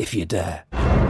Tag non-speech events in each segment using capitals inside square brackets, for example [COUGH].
if you dare.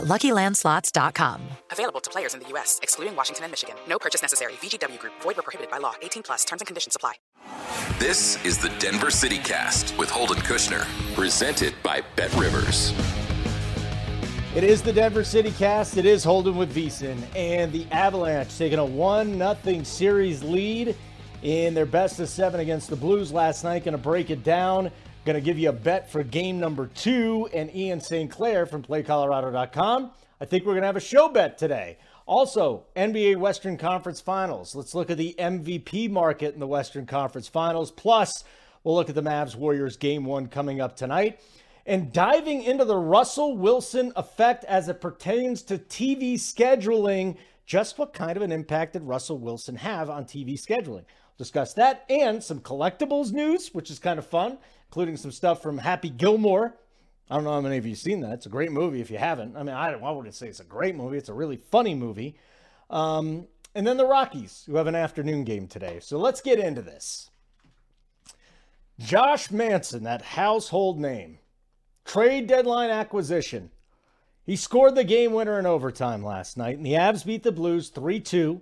at luckylandslots.com. Available to players in the U.S., excluding Washington and Michigan. No purchase necessary. VGW Group, void or prohibited by law. 18 plus terms and conditions apply. This is the Denver City Cast with Holden Kushner, presented by Bet Rivers. It is the Denver City Cast. It is Holden with Veasan and the Avalanche taking a one nothing series lead in their best of seven against the Blues last night. Going to break it down. Going to give you a bet for game number two. And Ian St. Clair from PlayColorado.com. I think we're going to have a show bet today. Also, NBA Western Conference Finals. Let's look at the MVP market in the Western Conference Finals. Plus, we'll look at the Mavs Warriors game one coming up tonight and diving into the Russell Wilson effect as it pertains to TV scheduling. Just what kind of an impact did Russell Wilson have on TV scheduling? discuss that and some collectibles news, which is kind of fun, including some stuff from Happy Gilmore. I don't know how many of you seen that. It's a great movie if you haven't. I mean, I, I wouldn't say it's a great movie. It's a really funny movie. Um, and then the Rockies, who have an afternoon game today. So let's get into this. Josh Manson, that household name, trade deadline acquisition. He scored the game winner in overtime last night, and the Avs beat the Blues 3 2.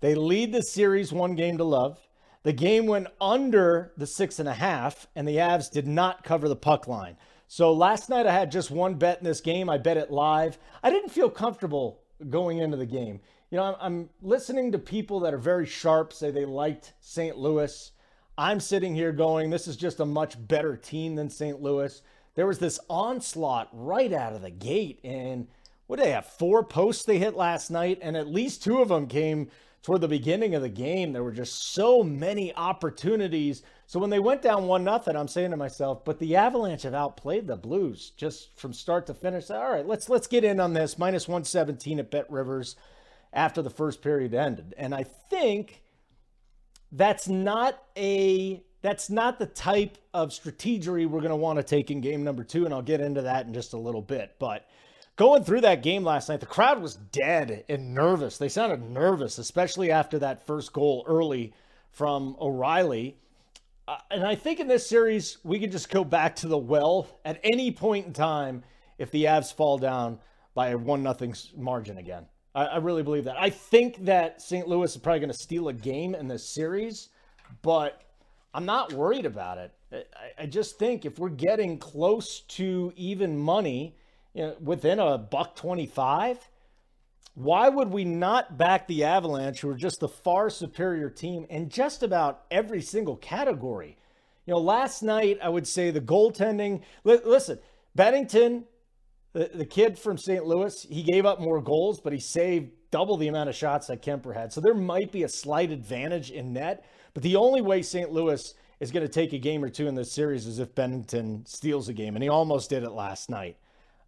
They lead the series one game to love. The game went under the six and a half, and the Avs did not cover the puck line. So last night I had just one bet in this game. I bet it live. I didn't feel comfortable going into the game. You know, I'm listening to people that are very sharp say they liked St. Louis. I'm sitting here going, this is just a much better team than St. Louis there was this onslaught right out of the gate. And what did they have? Four posts they hit last night, and at least two of them came toward the beginning of the game. There were just so many opportunities. So when they went down one nothing, I'm saying to myself, but the Avalanche have outplayed the Blues just from start to finish. All right, let's let's get in on this. Minus 117 at Bet Rivers after the first period ended. And I think that's not a that's not the type of strategery we're going to want to take in game number two, and I'll get into that in just a little bit. But going through that game last night, the crowd was dead and nervous. They sounded nervous, especially after that first goal early from O'Reilly. Uh, and I think in this series, we can just go back to the well at any point in time if the Avs fall down by a 1 nothing margin again. I, I really believe that. I think that St. Louis is probably going to steal a game in this series, but I'm not worried about it. I, I just think if we're getting close to even money, you know, within a buck 25, why would we not back the Avalanche, who are just the far superior team in just about every single category? You know, last night I would say the goaltending. Li- listen, Binnington, The, the kid from St. Louis, he gave up more goals, but he saved double the amount of shots that Kuemper had. So there might be a slight advantage in net. But the only way St. Louis is going to take a game or two in this series is if Binnington steals a game, and he almost did it last night.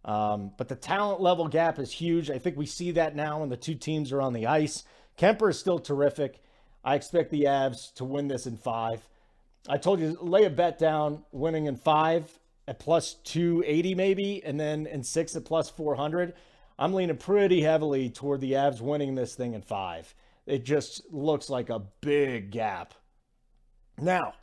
Um, but the talent level gap is huge. I think we see that now when the two teams are on the ice. Kuemper is still terrific. I expect the Avs to win this in five. I told you lay a bet down, winning in five at plus 280 maybe, and then in six at plus 400. I'm leaning pretty heavily toward the Avs winning this thing in five. It just looks like a big gap. Now,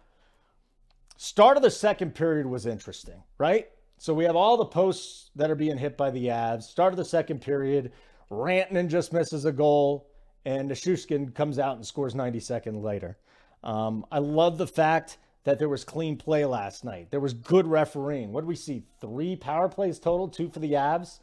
start of the second period was interesting, right? So we have all the posts that are being hit by the Avs. Start of the second period, Rantanen just misses a goal, and Nichushkin comes out and scores 90 seconds later. Um, I love the fact that there was clean play last night. There was good refereeing. What do we see? Three power plays total, two for the Avs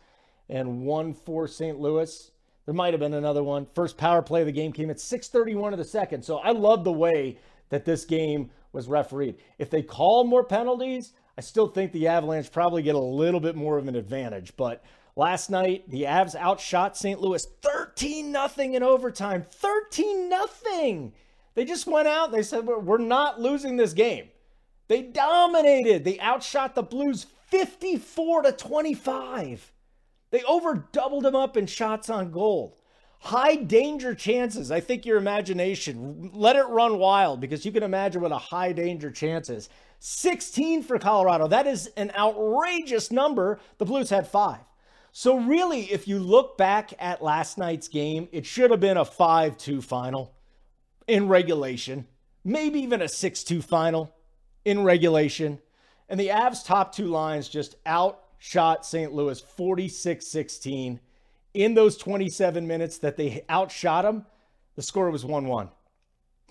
and one for St. Louis. There might have been another one. First power play of the game came at 6:31 of the second. So I love the way that this game was refereed. If they call more penalties, I still think the Avalanche probably get a little bit more of an advantage. But last night, the Avs outshot St. Louis 13 nothing in overtime. 13 nothing. They just went out they said, We're not losing this game. They dominated. They outshot the Blues 54 to 25. They over doubled them up in shots on goal. High danger chances. I think your imagination, let it run wild because you can imagine what a high danger chance is. 16 for Colorado. That is an outrageous number. The Blues had five. So, really, if you look back at last night's game, it should have been a 5 2 final in regulation, maybe even a 6 2 final in regulation. And the Avs' top two lines just outshot St. Louis 46 16. In those 27 minutes that they outshot him, the score was 1 1.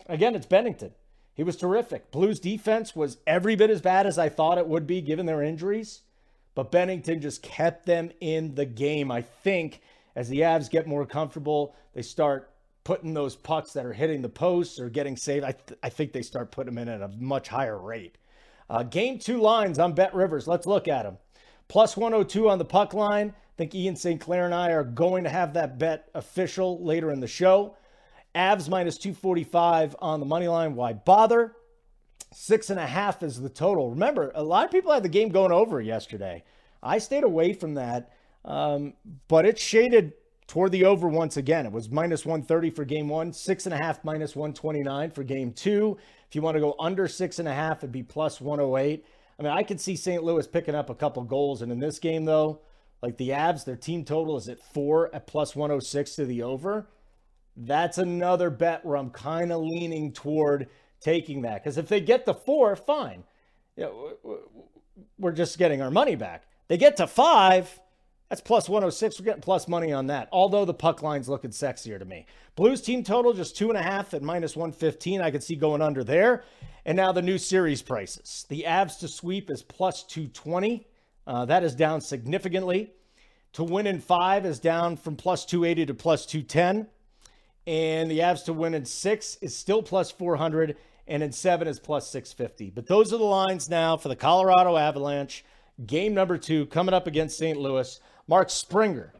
Again, it's Binnington. He was terrific. Blues defense was every bit as bad as I thought it would be given their injuries, but Binnington just kept them in the game. I think as the Avs get more comfortable, they start putting those pucks that are hitting the posts or getting saved. I, th- I think they start putting them in at a much higher rate. Uh, game two lines on Bet Rivers. Let's look at them. Plus 102 on the puck line. I think Ian St. Clair and I are going to have that bet official later in the show. Avs minus 245 on the money line. Why bother? Six and a half is the total. Remember, a lot of people had the game going over yesterday. I stayed away from that, um, but it shaded toward the over once again. It was minus 130 for game one, six and a half minus 129 for game two. If you want to go under six and a half, it'd be plus 108. I mean, I could see St. Louis picking up a couple goals. And in this game, though, like the Avs, their team total is at four at plus 106 to the over that's another bet where I'm kind of leaning toward taking that. Because if they get to four, fine. You know, we're just getting our money back. They get to five, that's plus 106. We're getting plus money on that. Although the puck line's looking sexier to me. Blues team total just two and a half at minus 115. I could see going under there. And now the new series prices. The Avs to sweep is plus 220. Uh, that is down significantly. To win in five is down from plus 280 to plus 210 and the Avs to win in six is still plus 400, and in seven is plus 650. But those are the lines now for the Colorado Avalanche. Game number two coming up against St. Louis. Mark Springer,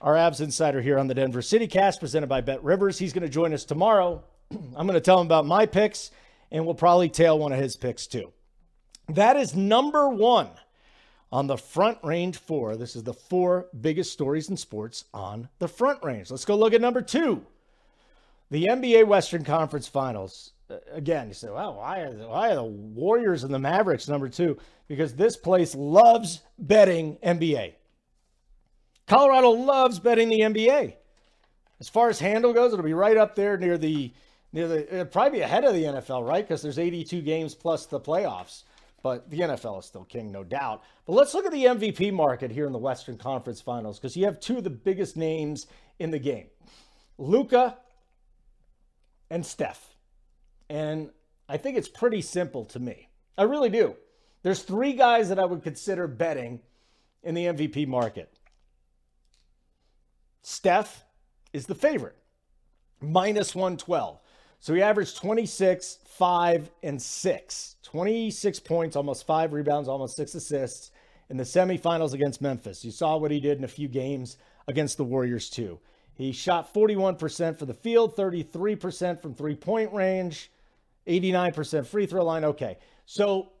our Avs insider here on the Denver City Cast, presented by Bet Rivers. He's going to join us tomorrow. [CLEARS THROAT] I'm going to tell him about my picks, and we'll probably tail one of his picks too. That is number one on the Front Range Four. This is the four biggest stories in sports on the Front Range. Let's go look at number two. The NBA Western Conference Finals. Uh, again, you say, well, why are, the, why are the Warriors and the Mavericks number two? Because this place loves betting NBA. Colorado loves betting the NBA. As far as handle goes, it'll be right up there near the near the it'll probably be ahead of the NFL, right? Because there's 82 games plus the playoffs. But the NFL is still king, no doubt. But let's look at the MVP market here in the Western Conference Finals because you have two of the biggest names in the game. Luka and Steph. And I think it's pretty simple to me. I really do. There's three guys that I would consider betting in the MVP market. Steph is the favorite, minus 112. So he averaged 26, 5, and 6. 26 points, almost five rebounds, almost six assists in the semifinals against Memphis. You saw what he did in a few games against the Warriors, too. He shot 41% for the field, 33% from three point range, 89% free throw line. Okay. So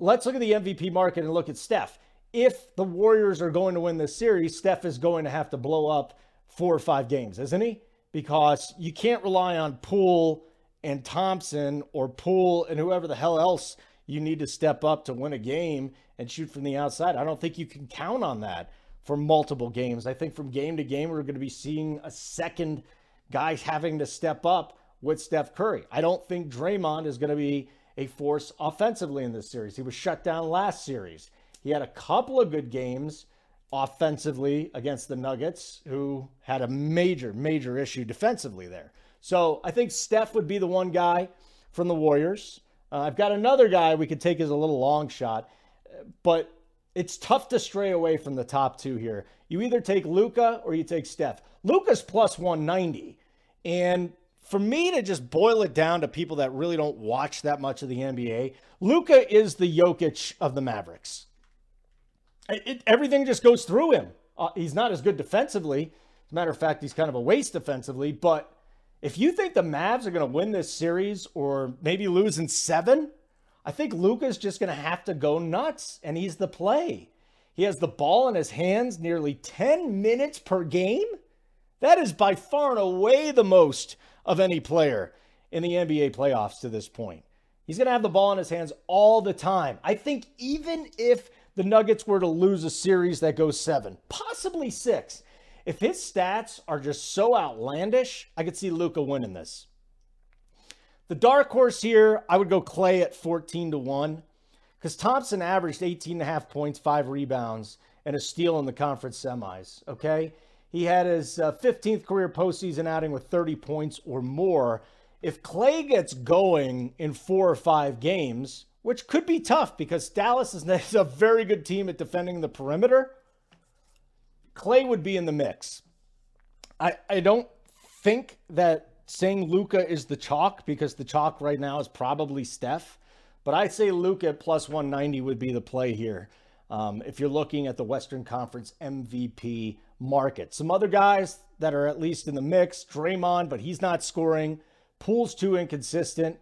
let's look at the MVP market and look at Steph. If the Warriors are going to win this series, Steph is going to have to blow up four or five games, isn't he? Because you can't rely on Poole and Thompson or Poole and whoever the hell else you need to step up to win a game and shoot from the outside. I don't think you can count on that for multiple games. I think from game to game, we're going to be seeing a second guy having to step up with Steph Curry. I don't think Draymond is going to be a force offensively in this series. He was shut down last series. He had a couple of good games offensively against the Nuggets, who had a major, major issue defensively there. So I think Steph would be the one guy from the Warriors. Uh, I've got another guy we could take as a little long shot, but it's tough to stray away from the top two here. You either take Luka or you take Steph. Luka's plus 190. And for me to just boil it down to people that really don't watch that much of the NBA, Luka is the Jokic of the Mavericks. It, it, everything just goes through him. Uh, he's not as good defensively. As a matter of fact, he's kind of a waste defensively. But if you think the Mavs are going to win this series or maybe lose in seven, I think Luka's just going to have to go nuts, and he's the play. He has the ball in his hands nearly 10 minutes per game. That is by far and away the most of any player in the NBA playoffs to this point. He's going to have the ball in his hands all the time. I think even if the Nuggets were to lose a series that goes seven, possibly six, if his stats are just so outlandish, I could see Luka winning this. The dark horse here, I would go Klay at 14 to 1 because Thompson averaged 18 and a half points, five rebounds, and a steal in the conference semis. Okay. He had his uh, 15th career postseason outing with 30 points or more. If Klay gets going in four or five games, which could be tough because Dallas is [LAUGHS] a very good team at defending the perimeter, Klay would be in the mix. I, I don't think that saying Luka is the chalk because the chalk right now is probably Steph. But I'd say Luka plus 190 would be the play here um, if you're looking at the Western Conference MVP market. Some other guys that are at least in the mix Draymond, but he's not scoring. Poole's too inconsistent.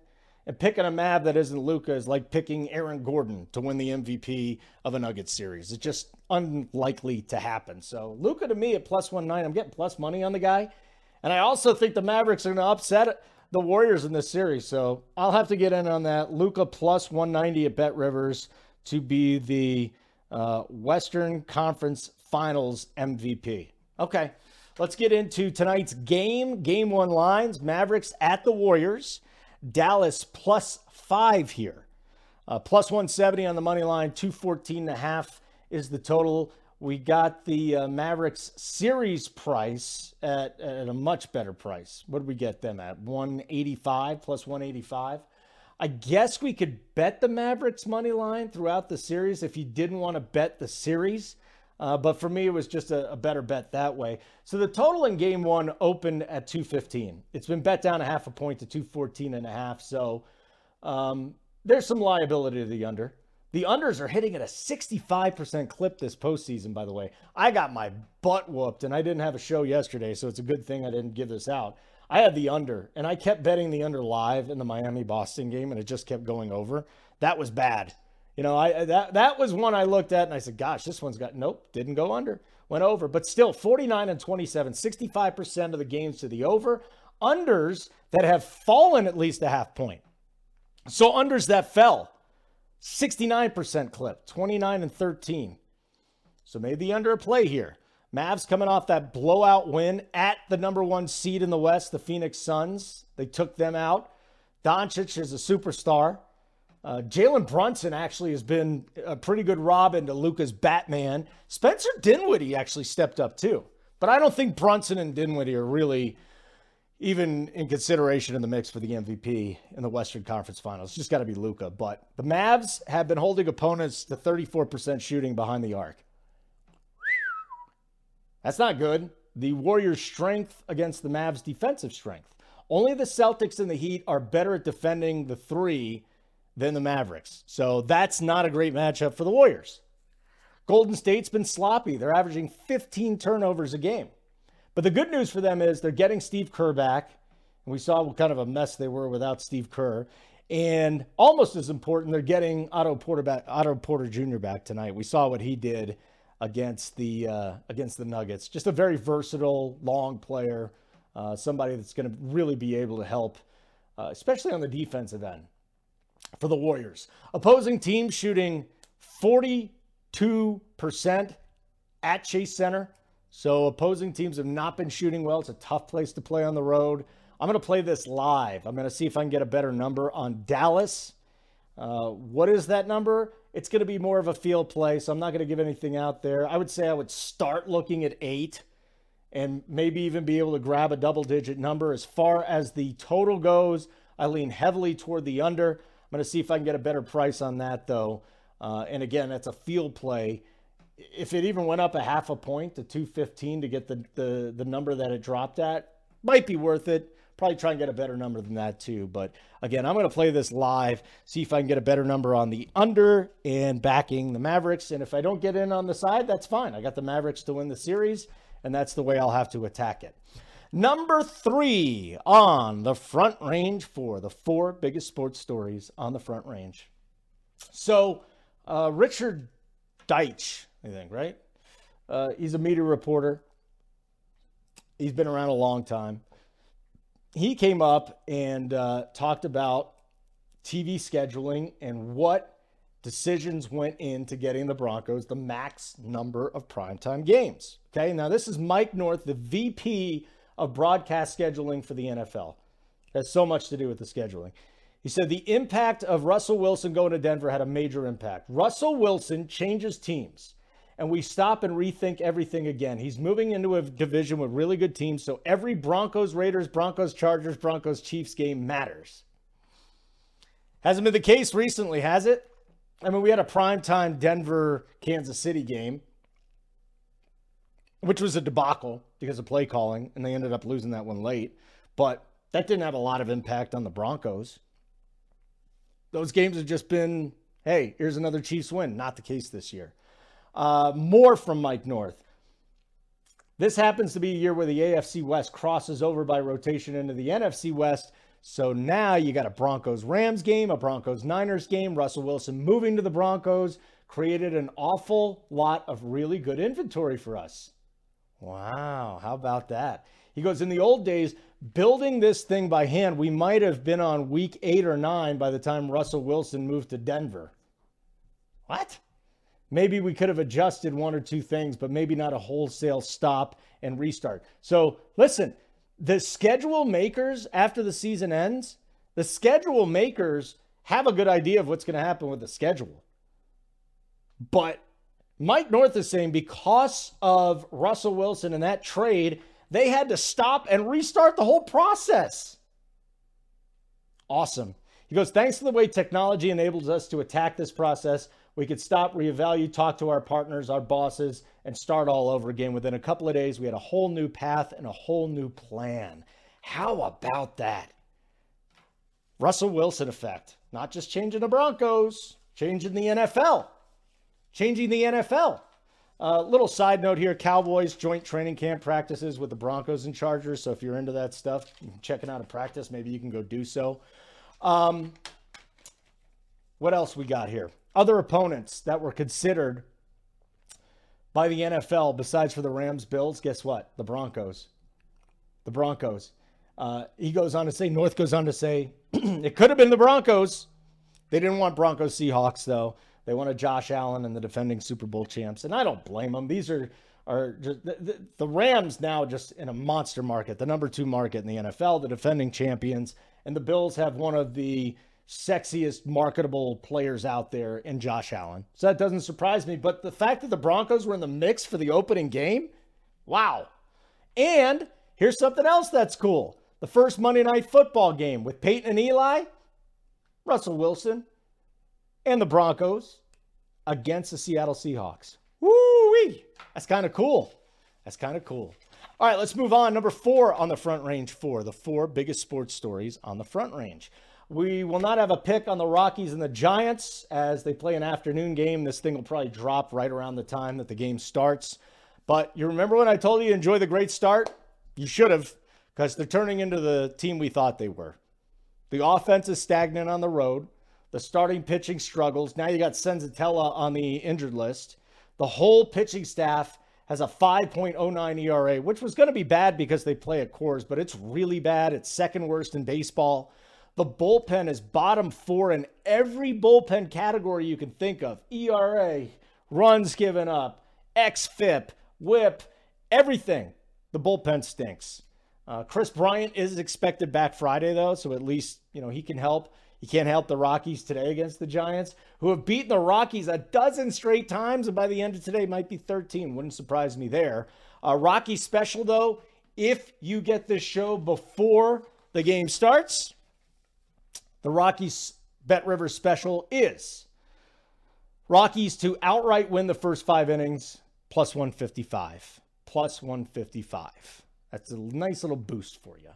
And picking a Mav that isn't Luka is like picking Aaron Gordon to win the MVP of a Nuggets series. It's just unlikely to happen. So Luka to me at plus one nine, I'm getting plus money on the guy. And I also think the Mavericks are going to upset the Warriors in this series. So I'll have to get in on that. Luka plus 190 at Bet Rivers to be the uh, Western Conference Finals MVP. Okay, let's get into tonight's game. Game one lines Mavericks at the Warriors. Dallas plus five here. Uh, plus 170 on the money line, 214 and a half is the total. We got the uh, Mavericks series price at, at a much better price. What did we get them at? 185 plus 185. I guess we could bet the Mavericks money line throughout the series if you didn't want to bet the series. Uh, but for me, it was just a, a, better bet that way. So the total in game one opened at 215. It's been bet down a half a point to 214 and a half. So um, there's some liability to the under. The unders are hitting at a 65% clip this postseason, by the way. I got my butt whooped, and I didn't have a show yesterday, so it's a good thing I didn't give this out. I had the under, and I kept betting the under live in the Miami Boston game, and it just kept going over. That was bad. You know, I that that was one I looked at and I said, "Gosh, this one's got nope, didn't go under, went over." But still, 49 and 27, 65% of the games to the over. Unders that have fallen at least a half point. So unders that fell 69% clip, 29 and 13. So maybe under a play here. Mavs coming off that blowout win at the number one seed in the West, the Phoenix Suns. They took them out. Doncic is a superstar. Uh, Jalen Brunson actually has been a pretty good Robin to Luka's Batman. Spencer Dinwiddie actually stepped up too. But I don't think Brunson and Dinwiddie are really even in consideration in the mix for the MVP in the Western Conference Finals. Just got to be Luka. But the Mavs have been holding opponents to 34% shooting behind the arc. That's not good. The Warriors' strength against the Mavs' defensive strength. Only the Celtics and the Heat are better at defending the three than the Mavericks. So that's not a great matchup for the Warriors. Golden State's been sloppy. They're averaging 15 turnovers a game. But the good news for them is they're getting Steve Kerr back. And we saw what kind of a mess they were without Steve Kerr. And almost as important, they're getting Otto Porter back, Otto Porter Jr. back tonight. We saw what he did against the uh, against the Nuggets. Just a very versatile, long player, uh, somebody that's going to really be able to help, uh, especially on the defensive end for the Warriors. Opposing team shooting 42% at Chase Center. So opposing teams have not been shooting well. It's a tough place to play on the road. I'm going to play this live. I'm going to see if I can get a better number on Dallas. Uh, what is that number? It's going to be more of a field play, so I'm not going to give anything out there. I would say I would start looking at eight and maybe even be able to grab a double digit number. As far as the total goes, I lean heavily toward the under. I'm going to see if I can get a better price on that, though. Uh, and again, that's a field play. If it even went up a half a point to 215 to get the, the, the number that it dropped at, might be worth it probably try and get a better number than that too. But again, I'm going to play this live, see if I can get a better number on the under and backing the Mavericks. And if I don't get in on the side, that's fine. I got the Mavericks to win the series, and that's the way I'll have to attack it. Number three on the front range for the four biggest sports stories on the front range. So, uh, Richard Deitsch, I think, right? Uh, he's a media reporter. He's been around a long time he came up and uh, talked about TV scheduling and what decisions went into getting the Broncos the max number of primetime games. Okay, now this is Mike North, the VP of broadcast scheduling for the NFL. Has so much to do with the scheduling. He said the impact of Russell Wilson going to Denver had a major impact. Russell Wilson changes teams and we stop and rethink everything again. He's moving into a division with really good teams, so every Broncos, Raiders, Broncos, Chargers, Broncos, Chiefs game matters. Hasn't been the case recently, has it? I mean, we had a primetime Denver Kansas City game, which was a debacle because of play calling, and they ended up losing that one late. But that didn't have a lot of impact on the Broncos. Those games have just been, hey, here's another Chiefs win. Not the case this year. Uh, more from Mike North. This happens to be a year where the AFC West crosses over by rotation into the NFC West. So now you got a Broncos Rams game, a Broncos Niners game. Russell Wilson moving to the Broncos created an awful lot of really good inventory for us. Wow, how about that? He goes, In the old days, building this thing by hand, we might have been on week eight or nine by the time Russell Wilson moved to Denver. What? Maybe we could have adjusted one or two things, but maybe not a wholesale stop and restart. So listen, the schedule makers after the season ends, the schedule makers have a good idea of what's going to happen with the schedule. But Mike North is saying because of Russell Wilson and that trade, they had to stop and restart the whole process. Awesome. He goes, thanks to the way technology enables us to attack this process, we could stop, reevaluate, talk to our partners, our bosses, and start all over again. Within a couple of days, we had a whole new path and a whole new plan. How about that? Russell Wilson effect. Not just changing the Broncos, changing the NFL. Changing the NFL. A uh, little side note here Cowboys joint training camp practices with the Broncos and Chargers. So if you're into that stuff, checking out a practice, maybe you can go do so. Um, what else we got here? Other opponents that were considered by the NFL besides for the Rams, Bills, guess what? The Broncos. The Broncos. Uh, he goes on to say, North goes on to say, [CLEARS THROAT] it could have been the Broncos. They didn't want Broncos Seahawks, though. They wanted Josh Allen and the defending Super Bowl champs. And I don't blame them. These are, are just, the, the, Rams now just in a monster market, the number two market in the NFL, the defending champions. And the Bills have one of the sexiest marketable players out there in Josh Allen. So that doesn't surprise me. But the fact that the Broncos were in the mix for the opening game, wow. And here's something else that's cool. The first Monday night football game with Peyton and Eli, Russell Wilson, and the Broncos against the Seattle Seahawks. Woo-wee! That's kind of cool. That's kind of cool. All right, let's move on. Number four on the front range for the four biggest sports stories on the front range. We will not have a pick on the Rockies and the Giants as they play an afternoon game. This thing will probably drop right around the time that the game starts. But you remember when I told you enjoy the great start? You should have, because they're turning into the team we thought they were. The offense is stagnant on the road. The starting pitching struggles. Now you got Senzatela on the injured list. The whole pitching staff has a 5.09 ERA, which was going to be bad because they play at Coors, but it's really bad. It's second worst in baseball. The bullpen is bottom four in every bullpen category you can think of ERA, runs given up, XFIP, whip, everything. The bullpen stinks. Uh, Kris Bryant is expected back Friday, though, so at least you know he can help. He can't help the Rockies today against the Giants, who have beaten the Rockies a dozen straight times, and by the end of today might be 13. Wouldn't surprise me there. Uh, Rocky special, though, if you get this show before the game starts, the Rockies Bet Rivers special is Rockies to outright win the first five innings, plus 155. Plus 155. That's a nice little boost for you.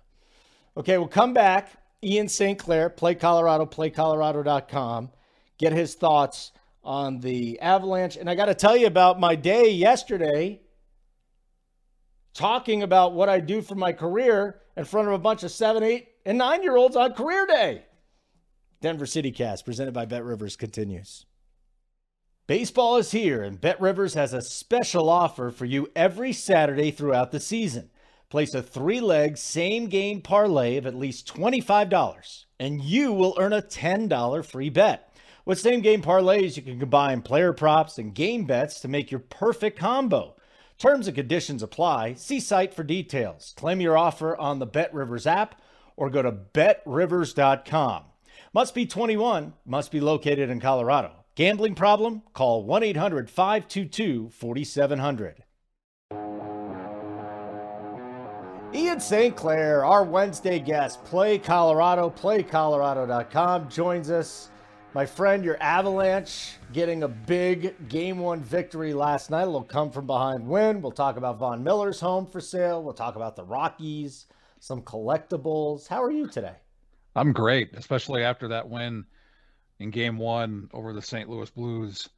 Okay, we'll come back. Ian St. Clair, play Colorado, playcolorado.com. Get his thoughts on the Avalanche. And I got to tell you about my day yesterday talking about what I do for my career in front of a bunch of seven, eight, and nine year olds on career day. Denver City Cast, presented by Bet Rivers, continues. Baseball is here, and Bet Rivers has a special offer for you every Saturday throughout the season. Place a three leg same game parlay of at least $25, and you will earn a $10 free bet. With same game parlays, you can combine player props and game bets to make your perfect combo. Terms and conditions apply. See site for details. Claim your offer on the Bet Rivers app or go to betrivers.com. Must be 21, must be located in Colorado. Gambling problem? Call 1 800 522 4700. Ian St. Clair, our Wednesday guest, Play Colorado, playcolorado.com, joins us. My friend, your Avalanche getting a big game one victory last night. A little come from behind win. We'll talk about Von Miller's home for sale. We'll talk about the Rockies, some collectibles. How are you today? I'm great, especially after that win in game one over the St. Louis Blues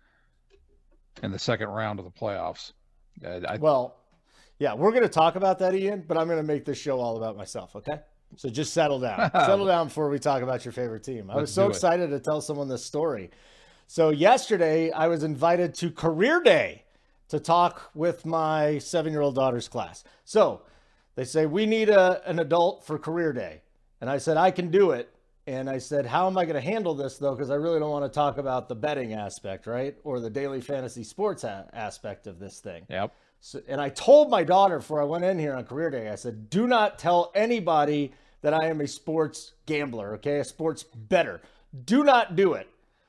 in the second round of the playoffs. I, well, yeah, we're going to talk about that, Ian, but I'm going to make this show all about myself, okay? So just settle down. [LAUGHS] settle down before we talk about your favorite team. I Let's was so excited to tell someone this story. So yesterday, I was invited to Career Day to talk with my seven year old daughter's class. So they say, We need a, an adult for Career Day. And I said, I can do it. And I said, How am I going to handle this, though? Because I really don't want to talk about the betting aspect, right? Or the daily fantasy sports a- aspect of this thing. Yep. So, and I told my daughter before I went in here on career day, I said, Do not tell anybody that I am a sports gambler, okay? A sports better. Do not do it.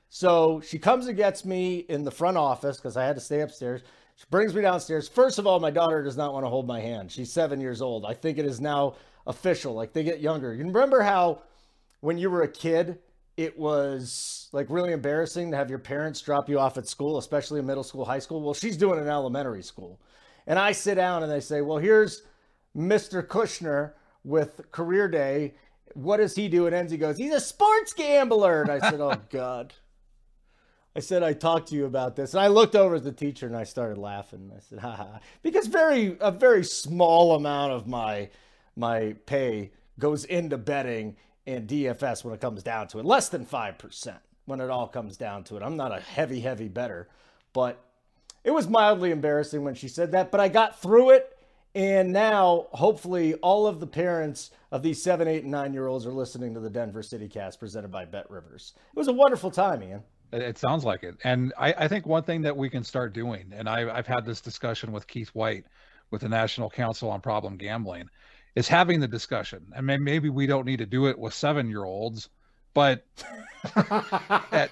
So she comes and gets me in the front office because I had to stay upstairs. She brings me downstairs. First of all, my daughter does not want to hold my hand. She's seven years old. I think it is now official. Like they get younger. You remember how when you were a kid, it was like really embarrassing to have your parents drop you off at school, especially in middle school, high school. Well, she's doing an elementary school. And I sit down and they say, Well, here's Mr. Kushner with Career Day. What does he do? And Enzi goes, He's a sports gambler. And I said, Oh, [LAUGHS] God. I said, I talked to you about this. And I looked over at the teacher and I started laughing. I said, ha ha. Because very a very small amount of my my pay goes into betting and DFS when it comes down to it. Less than 5% when it all comes down to it. I'm not a heavy, heavy better, but it was mildly embarrassing when she said that, but I got through it. And now, hopefully, all of the parents of these seven, eight, and nine year olds are listening to the Denver City Cast presented by Bet Rivers. It was a wonderful time, Ian. It sounds like it. And I, I think one thing that we can start doing, and I, I've had this discussion with Keith White with the National Council on Problem Gambling, is having the discussion. And maybe we don't need to do it with seven year olds, but [LAUGHS] at,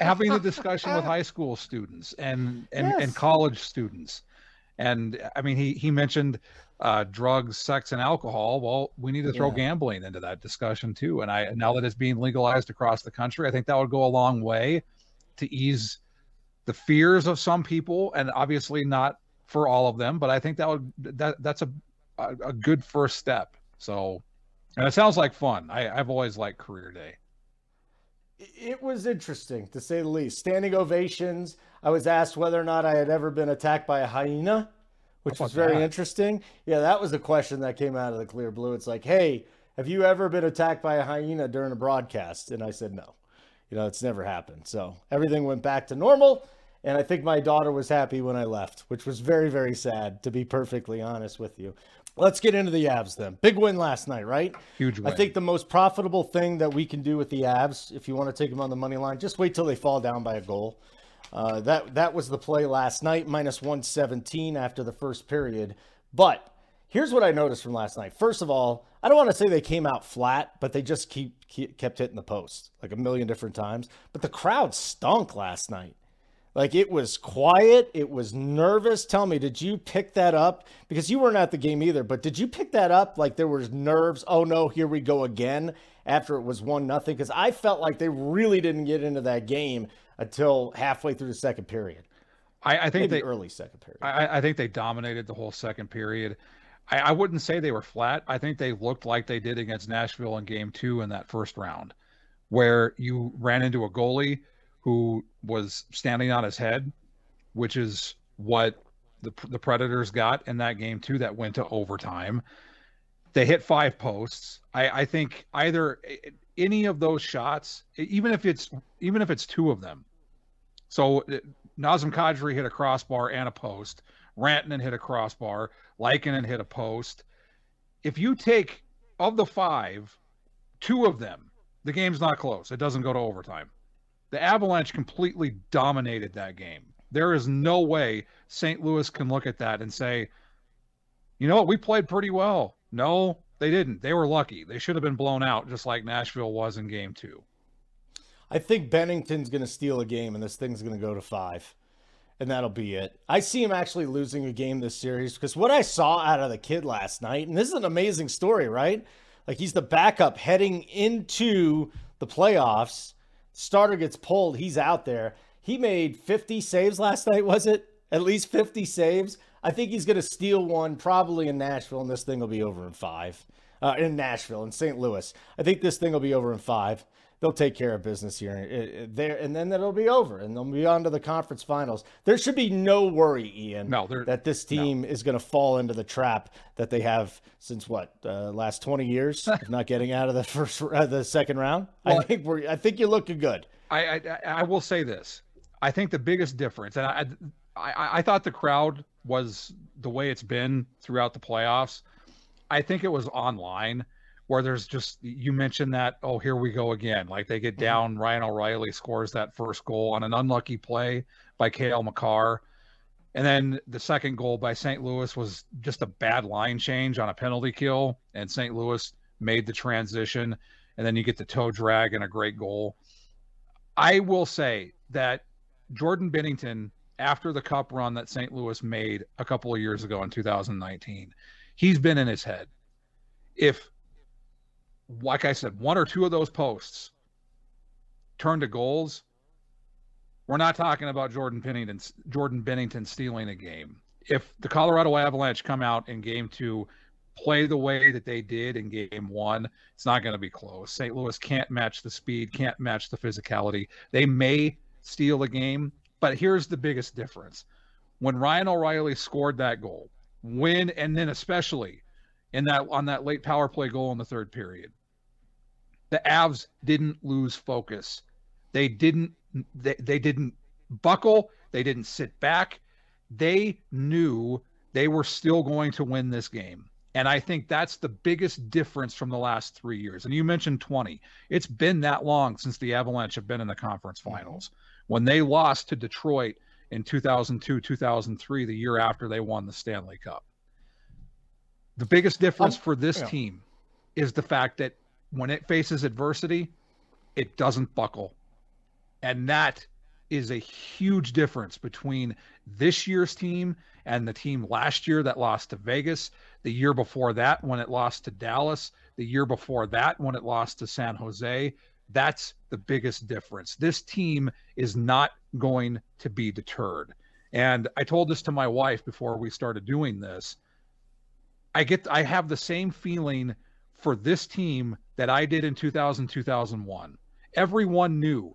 having the discussion with high school students and and, yes. and college students. And I mean, he he mentioned uh, drugs, sex, and alcohol. Well, we need to throw yeah. gambling into that discussion too. And I now that it's being legalized across the country, I think that would go a long way to ease the fears of some people, and obviously not for all of them. But I think that would that that's a a, a good first step. So, and it sounds like fun. I, I've always liked Career Day. It was interesting to say the least. Standing ovations. I was asked whether or not I had ever been attacked by a hyena, which was very that? interesting. Yeah, that was a question that came out of the clear blue. It's like, hey, have you ever been attacked by a hyena during a broadcast? And I said no. You know, it's never happened. So everything went back to normal. And I think my daughter was happy when I left, which was very, very sad, to be perfectly honest with you. Let's get into the Avs then. Big win last night, right? Huge win. I think the most profitable thing that we can do with the Avs, if you want to take them on the money line, just wait till they fall down by a goal. Uh, that that was the play last night, minus 117 after the first period. But here's what I noticed from last night. First of all, I don't want to say they came out flat, but they just keep, keep kept hitting the post like a million different times. But the crowd stunk last night. Like it was quiet, it was nervous. Tell me, did you pick that up? Because you weren't at the game either, but did you pick that up? Like there was nerves. Oh no, here we go again after it was one nothing. Because I felt like they really didn't get into that game until halfway through the second period. I, I think Maybe they early second period. I, I think they dominated the whole second period. I, I wouldn't say they were flat. I think they looked like they did against Nashville in game two in that first round, where you ran into a goalie who was standing on his head, which is what the, the Predators got in that game too, that went to overtime. They hit five posts. I, I think either any of those shots, even if it's even if it's two of them. So uh, Nazem Kadri hit a crossbar and a post. Rantanen hit a crossbar. Lehkonen hit a post. If you take of the five, two of them, the game's not close. It doesn't go to overtime. The Avalanche completely dominated that game. There is no way St. Louis can look at that and say, you know what, we played pretty well. No, they didn't. They were lucky. They should have been blown out just like Nashville was in game two. I think Binnington's going to steal a game and this thing's going to go to five. And that'll be it. I see him actually losing a game this series because what I saw out of the kid last night, and this is an amazing story, right? Like he's the backup heading into the playoffs. Starter gets pulled. He's out there. He made 50 saves last night, was it? At least 50 saves. I think he's going to steal one probably in Nashville, and this thing will be over in five. Uh, in Nashville, in St. Louis. I think this thing will be over in five they'll take care of business here there, and then it'll be over, and they'll be on to the conference finals. There should be no worry, Ian, no, that this team no. is going to fall into the trap that they have since what uh, last twenty years of not getting out of the [LAUGHS] first, uh, the second round. Well, I think we're, I think you're looking good. I, I, I will say this. I think the biggest difference, and I, I, I thought the crowd was the way it's been throughout the playoffs. I think it was online where there's just you mentioned that oh here we go again like they get down mm-hmm. Ryan O'Reilly scores that first goal on an unlucky play by Cale Makar and then the second goal by St. Louis was just a bad line change on a penalty kill and St. Louis made the transition and then you get the toe drag and a great goal I will say that Jordan Binnington after the cup run that St. Louis made a couple of years ago in 2019 he's been in his head if like I said, one or two of those posts turn to goals, we're not talking about Jordan Pennington, Jordan Binnington stealing a game. If the Colorado Avalanche come out in game two, play the way that they did in game one, it's not going to be close. St. Louis can't match the speed, can't match the physicality. They may steal a game, but here's the biggest difference. When Ryan O'Reilly scored that goal, when and then especially in that on that late power play goal in the third period, the Avs didn't lose focus. They didn't they, they didn't buckle, they didn't sit back. They knew they were still going to win this game. And I think that's the biggest difference from the last three years. And you mentioned 20. It's been that long since the Avalanche have been in the conference finals. When they lost to Detroit in 2002, 2003, the year after they won the Stanley Cup. The biggest difference um, for this yeah. team is the fact that when it faces adversity, it doesn't buckle. And that is a huge difference between this year's team and the team last year that lost to Vegas, the year before that when it lost to Dallas, the year before that when it lost to San Jose. That's the biggest difference. This team is not going to be deterred. And I told this to my wife before we started doing this. I get I have the same feeling for this team that I did in 2000 2001. Everyone knew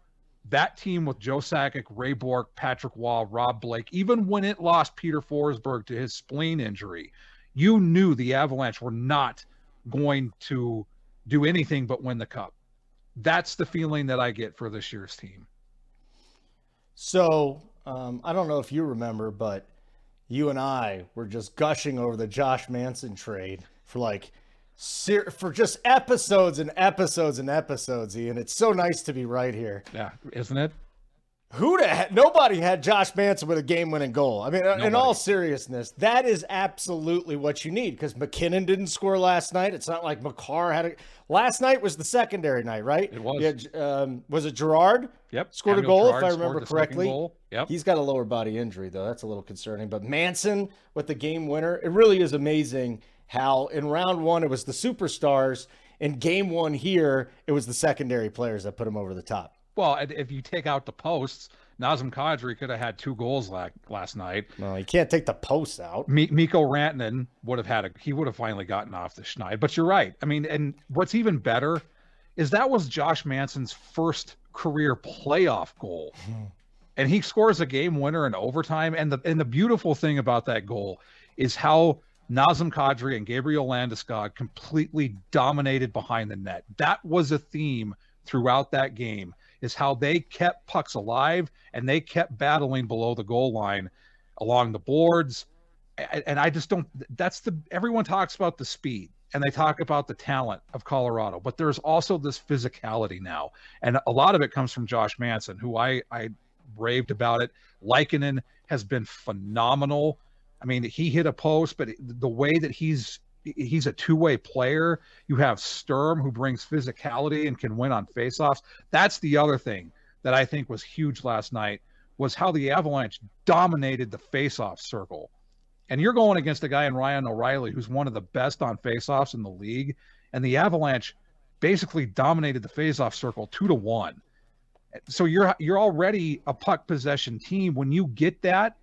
that team with Joe Sakic, Ray Bourque, Patrick Roy, Rob Blake, even when it lost Peter Forsberg to his spleen injury, you knew the Avalanche were not going to do anything but win the cup. That's the feeling that I get for this year's team. So um, I don't know if you remember, but you and I were just gushing over the Josh Manson trade for like for just episodes and episodes and episodes, Ian. It's so nice to be right here. Yeah, isn't it? Who the nobody had Josh Manson with a game-winning goal. I mean, nobody. in all seriousness, that is absolutely what you need because MacKinnon didn't score last night. It's not like Makar had a. Last night was the secondary night, right? It was. Had, um, was it Girard? Yep. Scored Samuel a goal, Girard if I remember correctly. Yep. He's got a lower body injury, though. That's a little concerning. But Manson with the game winner, it really is amazing how in round one it was the superstars. In game one here, it was the secondary players that put him over the top. Well, if you take out the posts, Nazem Kadri could have had two goals last night. No, you can't take the posts out. M- Mikko Rantanen would have had a he would have finally gotten off the schneid. But you're right. I mean, and what's even better is that was Josh Manson's first career playoff goal. Hmm. and he scores a game winner in overtime. And the and the beautiful thing about that goal is how Nazem Kadri and Gabriel Landeskog completely dominated behind the net. That was a theme throughout that game is how they kept pucks alive and they kept battling below the goal line along the boards. And I just don't that's the everyone talks about the speed and they talk about the talent of Colorado, but there's also this physicality now. And a lot of it comes from Josh Manson, who I I raved about it. Lehkonen has been phenomenal I mean, he hit a post, but the way that he's he's a two-way player. You have Sturm who brings physicality and can win on faceoffs. That's the other thing that I think was huge last night was how the Avalanche dominated the faceoff circle. And you're going against a guy in Ryan O'Reilly who's one of the best on faceoffs in the league, and the Avalanche basically dominated the faceoff circle 2 to 1. So you're you're already a puck possession team when you get that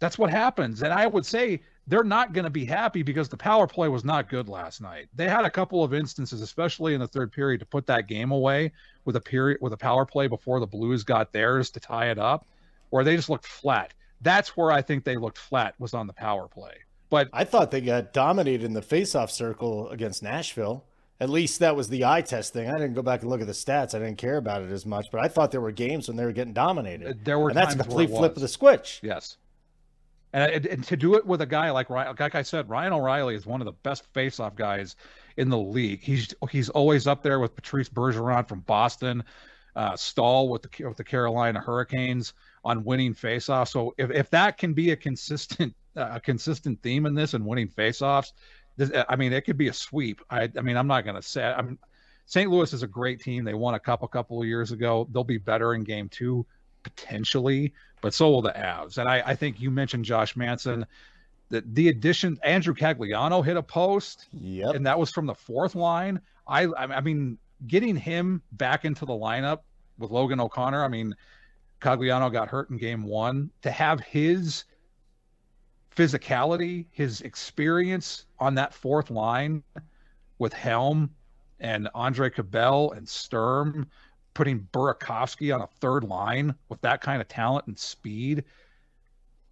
that's what happens. And I would say they're not going to be happy because the power play was not good last night. They had a couple of instances, especially in the third period, to put that game away with a period with a power play before the Blues got theirs to tie it up, where they just looked flat. That's where I think they looked flat was on the power play. But I thought they got dominated in the faceoff circle against Nashville. At least that was the eye test thing. I didn't go back and look at the stats. I didn't care about it as much, but I thought there were games when they were getting dominated. There were and that's a complete flip of the switch. Yes. And, and, to do it with a guy like Ryan, like I said, Ryan O'Reilly is one of the best face-off guys in the league. He's he's always up there with Patrice Bergeron from Boston, uh, Staal with the with the Carolina Hurricanes on winning face-off. So if, if that can be a consistent uh, [LAUGHS] a consistent theme in this and winning face-offs, this, I mean, it could be a sweep. I I mean, I'm not going to say. I'm St. Louis is a great team. They won a cup a couple of years ago. They'll be better in game two potentially, but so will the Avs. And I, I think you mentioned Josh Manson. The, the addition, Andrew Cogliano hit a post, yep. and that was from the fourth line. I, I mean, getting him back into the lineup with Logan O'Connor. I mean, Cogliano got hurt in game one. To have his physicality, his experience on that fourth line with Helm and Andre Cabell and Sturm putting Burakovsky on a third line with that kind of talent and speed.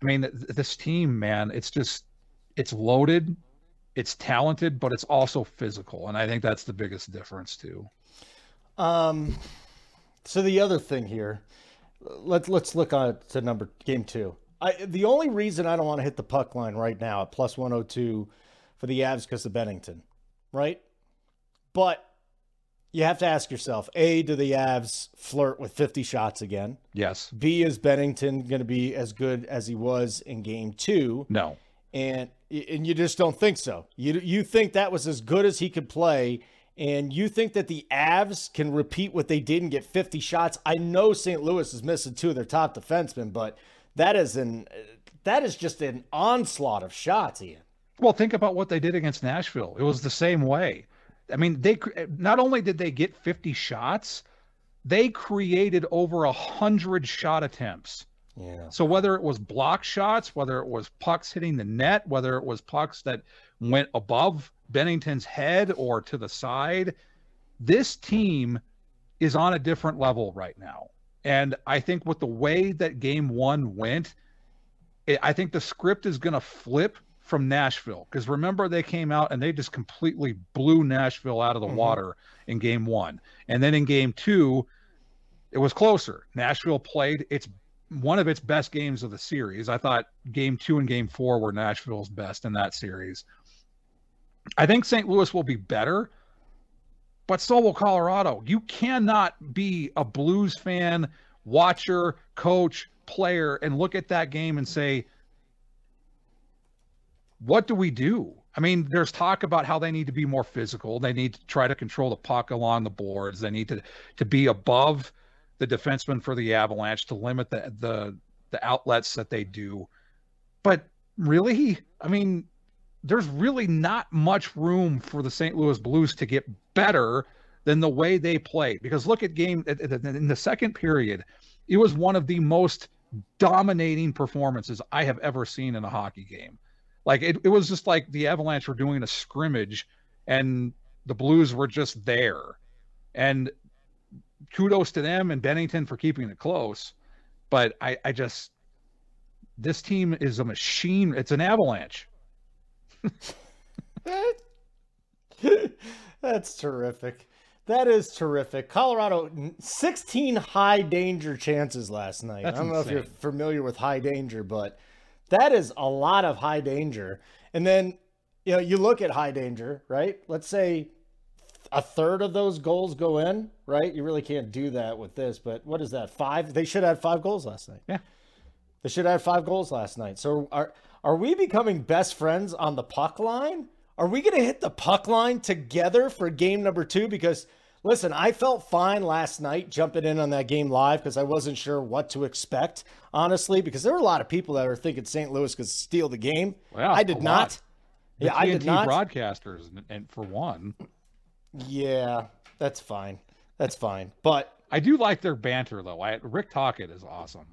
I mean, this team, man, it's just it's loaded, it's talented, but it's also physical, and I think that's the biggest difference too. Um, so the other thing here, let's let's look on to number game two. I the only reason I don't want to hit the puck line right now at plus one hundred oh two for the Avs because of Binnington, right? But you have to ask yourself A, do the Avs flirt with 50 shots again? Yes. B, is Binnington going to be as good as he was in game two? No. And and you just don't think so. You you think that was as good as he could play, and you think that the Avs can repeat what they did and get 50 shots. I know St. Louis is missing two of their top defensemen, but that is an that is just an onslaught of shots, Ian. Well, think about what they did against Nashville. It was the same way. I mean, they not only did they get 50 shots, they created over a hundred shot attempts. Yeah. So whether it was block shots, whether it was pucks hitting the net, whether it was pucks that went above Binnington's head or to the side, this team is on a different level right now. And I think with the way that game one went, I think the script is going to flip from Nashville. Because remember, they came out and they just completely blew Nashville out of the mm-hmm. water in game one. And then in game two, it was closer. Nashville played its one of its best games of the series. I thought game two and game four were Nashville's best in that series. I think St. Louis will be better, but so will Colorado. You cannot be a Blues fan, watcher, coach, player, and look at that game and say, what do we do? I mean, there's talk about how they need to be more physical. They need to try to control the puck along the boards. They need to to be above the defenseman for the Avalanche to limit the the the outlets that they do. But really, I mean, there's really not much room for the St. Louis Blues to get better than the way they play. Because look at game in the second period, it was one of the most dominating performances I have ever seen in a hockey game. Like it, it was just like the Avalanche were doing a scrimmage and the Blues were just there. And kudos to them and Binnington for keeping it close. But I, I just this team is a machine. It's an avalanche. [LAUGHS] That's terrific. That is terrific. Colorado, 16 high danger chances last night. That's I don't insane. know if you're familiar with high danger, but that is a lot of high danger. And then, you know, you look at high danger, right? Let's say a third of those goals go in, right? You really can't do that with this, but what is that? Five? They should have five goals last night. Yeah. They should have five goals last night. So are are we becoming best friends on the puck line? Are we going to hit the puck line together for game number 2 because listen, I felt fine last night jumping in on that game live because I wasn't sure what to expect, honestly, because there were a lot of people that were thinking St. Louis could steal the game. I did not. The yeah, TNT I did not. Broadcasters, and for one. Yeah, that's fine. That's fine. But I do like their banter though. I, Rick Tocchet is awesome.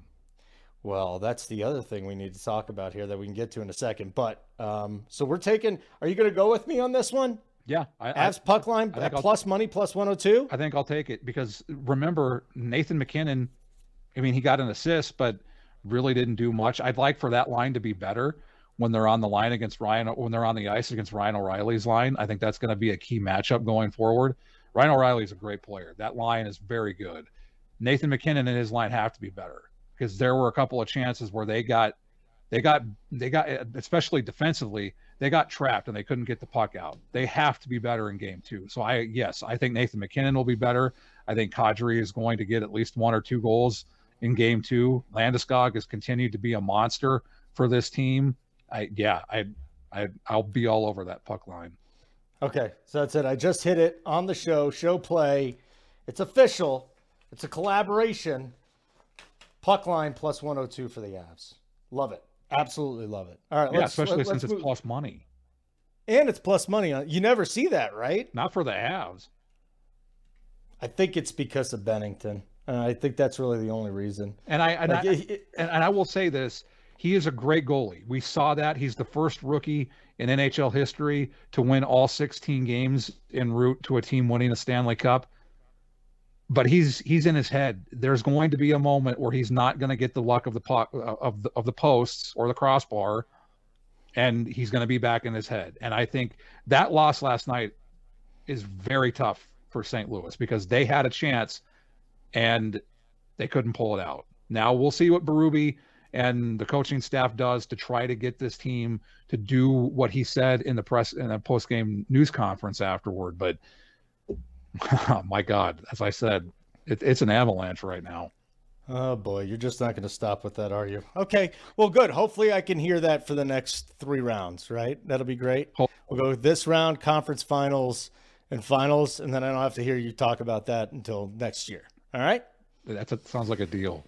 Well, that's the other thing we need to talk about here that we can get to in a second. But um, so we're taking. Are you going to go with me on this one? Yeah, I, Avs puck line I, I plus money plus 102. I think I'll take it because remember Nathan MacKinnon. I mean, he got an assist, but really didn't do much. I'd like for that line to be better when they're on the line against Ryan, when they're on the ice against Ryan O'Reilly's line. I think that's going to be a key matchup going forward. Ryan O'Reilly is a great player. That line is very good. Nathan MacKinnon and his line have to be better because there were a couple of chances where they got, they got, they got, especially defensively, they got trapped and they couldn't get the puck out. They have to be better in game two. So I, yes, I think Nathan MacKinnon will be better. I think Kadri is going to get at least one or two goals in game two. Landeskog has continued to be a monster for this team. I yeah, I I I'll be all over that puck line. Okay, so that's it. I just hit it on the show. Show play. It's official. It's a collaboration. Puck line plus 102 for the Avs. Love it. Absolutely love it. All right, yeah, especially let, since it's plus money. And it's plus money. You never see that, right? Not for the Avs. I think it's because of Binnington. And I think that's really the only reason. And I and, like, I, it, and, and I will say this he is a great goalie. We saw that. He's the first rookie in NHL history to win all 16 games en route to a team winning a Stanley Cup. But he's he's in his head. There's going to be a moment where he's not going to get the luck of the pot of the, of the posts or the crossbar, and he's going to be back in his head. And I think that loss last night is very tough for St. Louis because they had a chance and they couldn't pull it out. Now we'll see what Berube and the coaching staff does to try to get this team to do what he said in the press in a post game news conference afterward. But [LAUGHS] my God, as I said, it, it's an avalanche right now. Oh boy, you're just not going to stop with that, are you? Okay, well, good. Hopefully, I can hear that for the next three rounds. Right? That'll be great. We'll go this round, conference finals, and finals, and then I don't have to hear you talk about that until next year. All right? That sounds like a deal.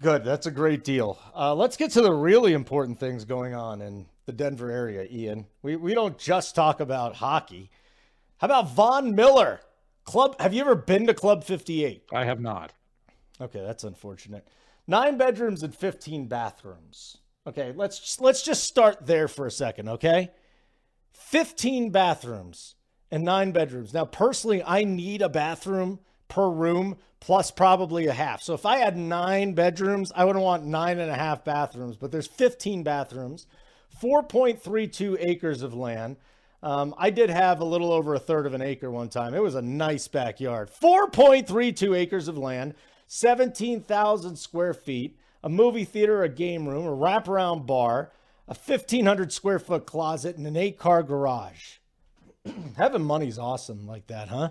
Good. That's a great deal. Uh, let's get to the really important things going on in the Denver area, Ian. We, we don't just talk about hockey. How about Von Miller? Club have you ever been to Club 58? I have not. Okay, that's unfortunate. 9 bedrooms and 15 bathrooms. Okay, let's just, let's just start there for a second, okay? 15 bathrooms and 9 bedrooms. Now, personally, I need a bathroom per room plus probably a half. So if I had nine bedrooms, I wouldn't want nine and a half bathrooms, but there's 15 bathrooms, 4.32 acres of land. Um, I did have a little over a third of an acre one time. It was a nice backyard. 4.32 acres of land, 17,000 square feet, a movie theater, a game room, a wraparound bar, a 1,500 square foot closet, and an eight car garage. [CLEARS THROAT] Having money's awesome like that, huh?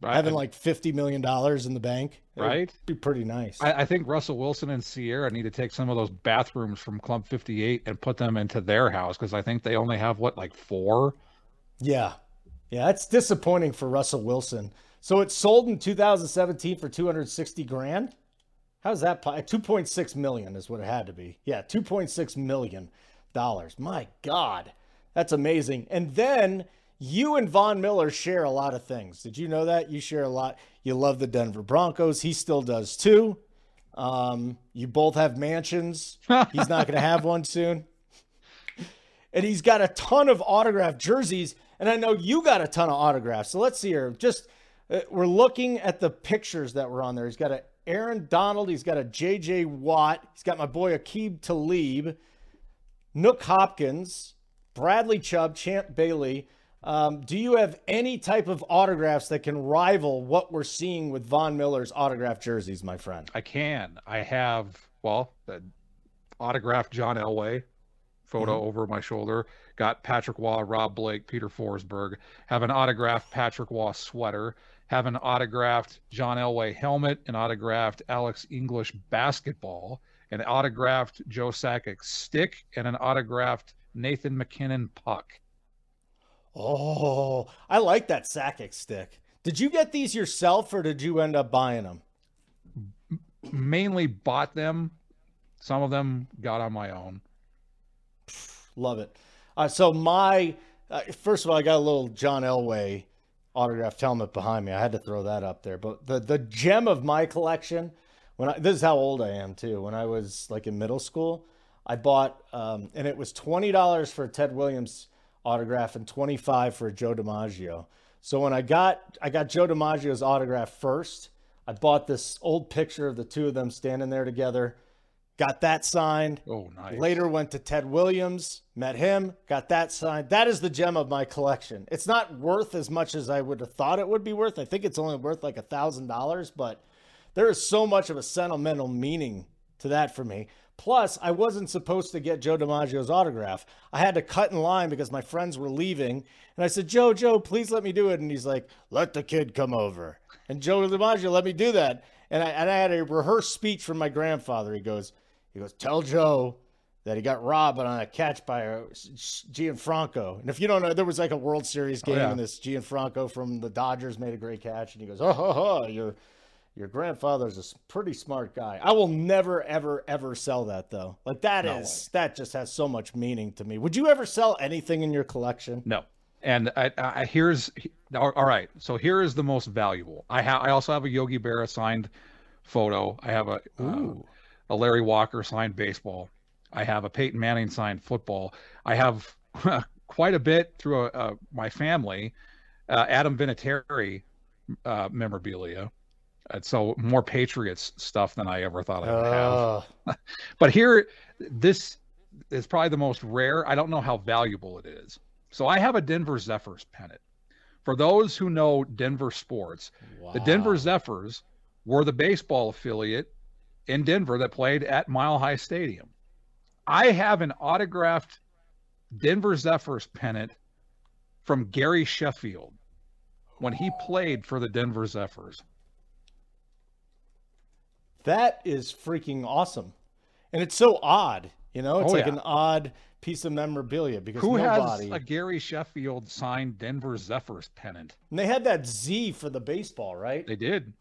Right. Having like fifty million dollars in the bank, right? Be pretty nice. I, I, think Russell Wilson and Ciara need to take some of those bathrooms from Club Fifty Eight and put them into their house because I think they only have what like four. Yeah, yeah, that's disappointing for Russell Wilson. So it sold in 2017 for 260 grand. How's that? 2.6 million is what it had to be. Yeah, 2.6 million dollars. My God, that's amazing. And then you and Von Miller share a lot of things. Did you know that? You share a lot. You love the Denver Broncos. He still does too. Um, you both have mansions. He's not going to have one soon. [LAUGHS] And he's got a ton of autographed jerseys. And I know you got a ton of autographs. So let's see here. Just uh, we're looking at the pictures that were on there. He's got a Aaron Donald. He's got a J.J. Watt. He's got my boy Aqib Talib, Nuk Hopkins, Bradley Chubb, Champ Bailey. Um, do you have any type of autographs that can rival what we're seeing with Von Miller's autographed jerseys, my friend? I can. I have, well, the autographed John Elway photo mm-hmm. over my shoulder. Got Patrick Roy, Rob Blake, Peter Forsberg. Have an autographed Patrick Roy sweater. Have an autographed John Elway helmet, an autographed Alex English basketball, an autographed Joe Sakic stick, and an autographed Nathan MacKinnon puck. Oh, I like that Sakic stick. Did you get these yourself or did you end up buying them? Mainly bought them. Some of them got on my own. Love it. Uh, so my uh, first of all, I got a little John Elway autographed helmet behind me. I had to throw that up there. But the the gem of my collection, when I this is how old I am too. When I was like in middle school, I bought um, and it was twenty dollars for Ted Williams autograph and 25 for Joe DiMaggio. So when I got I got Joe DiMaggio's autograph first, I bought this old picture of the two of them standing there together. Got that signed. Oh, nice. Later went to Ted Williams, met him, got that signed. That is the gem of my collection. It's not worth as much as I would have thought it would be worth. I think it's only worth like a thousand dollars, but there is so much of a sentimental meaning to that for me. Plus, I wasn't supposed to get Joe DiMaggio's autograph. I had to cut in line because my friends were leaving. And I said, Joe, Joe, please let me do it. And he's like, let the kid come over. And Joe DiMaggio let me do that. And I, and I had a rehearsed speech from my grandfather. He goes, he goes, tell Joe that he got robbed on a catch by a Gionfriddo. And if you don't know, there was like a World Series game, oh, yeah. and this Gionfriddo from the Dodgers made a great catch. And he goes, oh, ho, ho, you're your grandfather's a pretty smart guy. I will never, ever, ever sell that though. Like that no is way. that just has so much meaning to me. Would you ever sell anything in your collection? No. And I, I here's all right. So here is the most valuable. I have. I also have a Yogi Berra signed photo. I have a uh, a Larry Walker signed baseball. I have a Peyton Manning signed football. I have [LAUGHS] quite a bit through a, uh, a, my family. Uh, Adam Vinatieri uh, memorabilia. And so more Patriots stuff than I ever thought I would uh. have. [LAUGHS] but here, this is probably the most rare. I don't know how valuable it is. So I have a Denver Zephyrs pennant. For those who know Denver sports, wow. the Denver Zephyrs were the baseball affiliate in Denver that played at Mile High Stadium. I have an autographed Denver Zephyrs pennant from Gary Sheffield when he played for the Denver Zephyrs. That is freaking awesome. And it's so odd, you know, it's oh, like yeah. an odd piece of memorabilia because who nobody... has a Gary Sheffield signed Denver Zephyrs pennant? And they had that Z for the baseball, right? They did.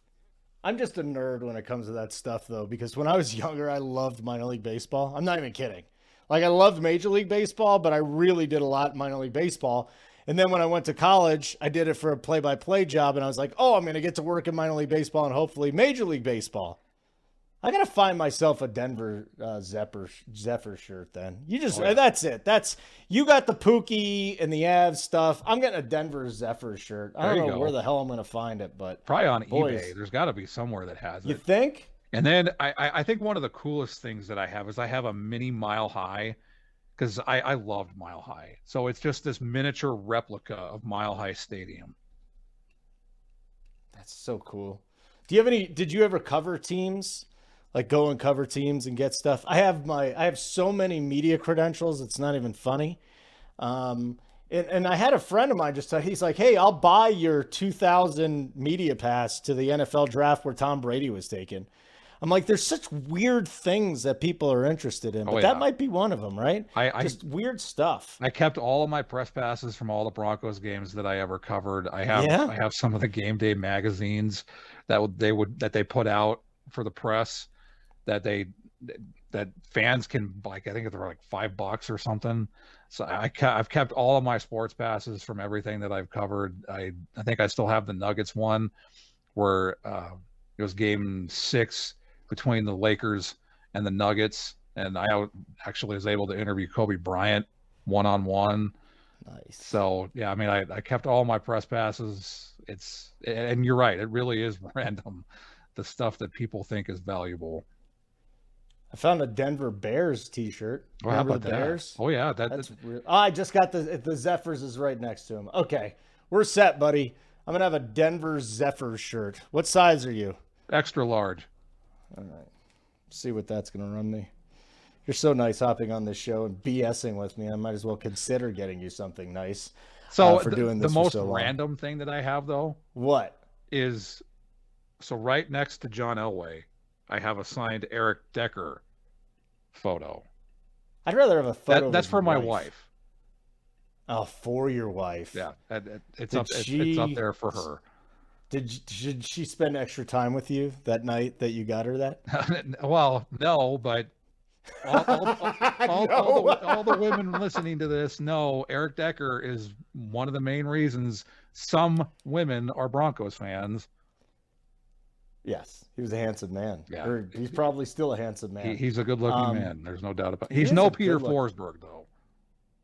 I'm just a nerd when it comes to that stuff, though, because when I was [LAUGHS] younger, I loved minor league baseball. I'm not even kidding. Like I loved Major League Baseball, but I really did a lot minor league baseball. And then when I went to college, I did it for a play-by-play job, and I was like, "Oh, I'm going to get to work in minor league baseball and hopefully Major League Baseball." I gotta find myself a Denver uh, Zephyr Zephyr shirt. Then you just Oh, yeah. that's it. That's you got the Pookie and the Avs stuff. I'm getting a Denver Zephyr shirt. I There don't know go. where the hell I'm gonna find it, but Probably on Boys. eBay. There's got to be somewhere that has it. you think? And then I, I I think one of the coolest things that I have is I have a mini Mile High because I I loved Mile High. So it's just this miniature replica of Mile High Stadium. That's so cool. Do you have any? Did you ever cover teams? Like go and cover teams and get stuff. I have my. I have so many media credentials. It's not even funny. Um, and, and I had a friend of mine just tell. He's like, "Hey, I'll buy your 2000 media pass to the NFL draft where Tom Brady was taken." I'm like, "There's such weird things that people are interested in, but Oh, yeah. that might be one of them, right? I- I- just weird stuff." I kept all of my press passes from all the Broncos games that I ever covered. I have Yeah. I have some of the game day magazines that would they would that they put out for the press that they that fans can like I think they're like five bucks or something. So I, i've kept all of my sports passes from everything that I've covered. I I think I still have the Nuggets one where uh, it was game six between the Lakers and the Nuggets, and I actually was able to interview Kobe Bryant one on one. Nice. So yeah, I mean, I, I kept all my press passes. It's and you're right, it really is [LAUGHS] random, the stuff that people think is valuable. I found a Denver Bears T-shirt. Oh, how about the that? Bears? Oh yeah, that, That's that real. Oh, I just got the the Zephyrs is right next to him. Okay, we're set, buddy. I'm gonna have a Denver Zephyr shirt. What size are you? extra large. All right. See what that's gonna run me. You're so nice hopping on this show and BSing with me. I might as well consider getting you something nice. So uh, for the, doing the this for most so random thing that I have though What? is so right next to John Elway, I have a signed Eric Decker photo. I'd rather have a photo. That, that's for my wife. Oh, for your wife. Yeah, it's Did up. It's, it's up there for her. Did did she spend extra time with you that night that you got her that? [LAUGHS] well, no, but all, all, all, [LAUGHS] all, the, all the women listening to this know Eric Decker is one of the main reasons some women are Broncos fans. Yes, he was a handsome man. Yeah. Or he's probably still a handsome man. He, he's a good-looking Um, man. There's no doubt about. he He's no Peter Forsberg though.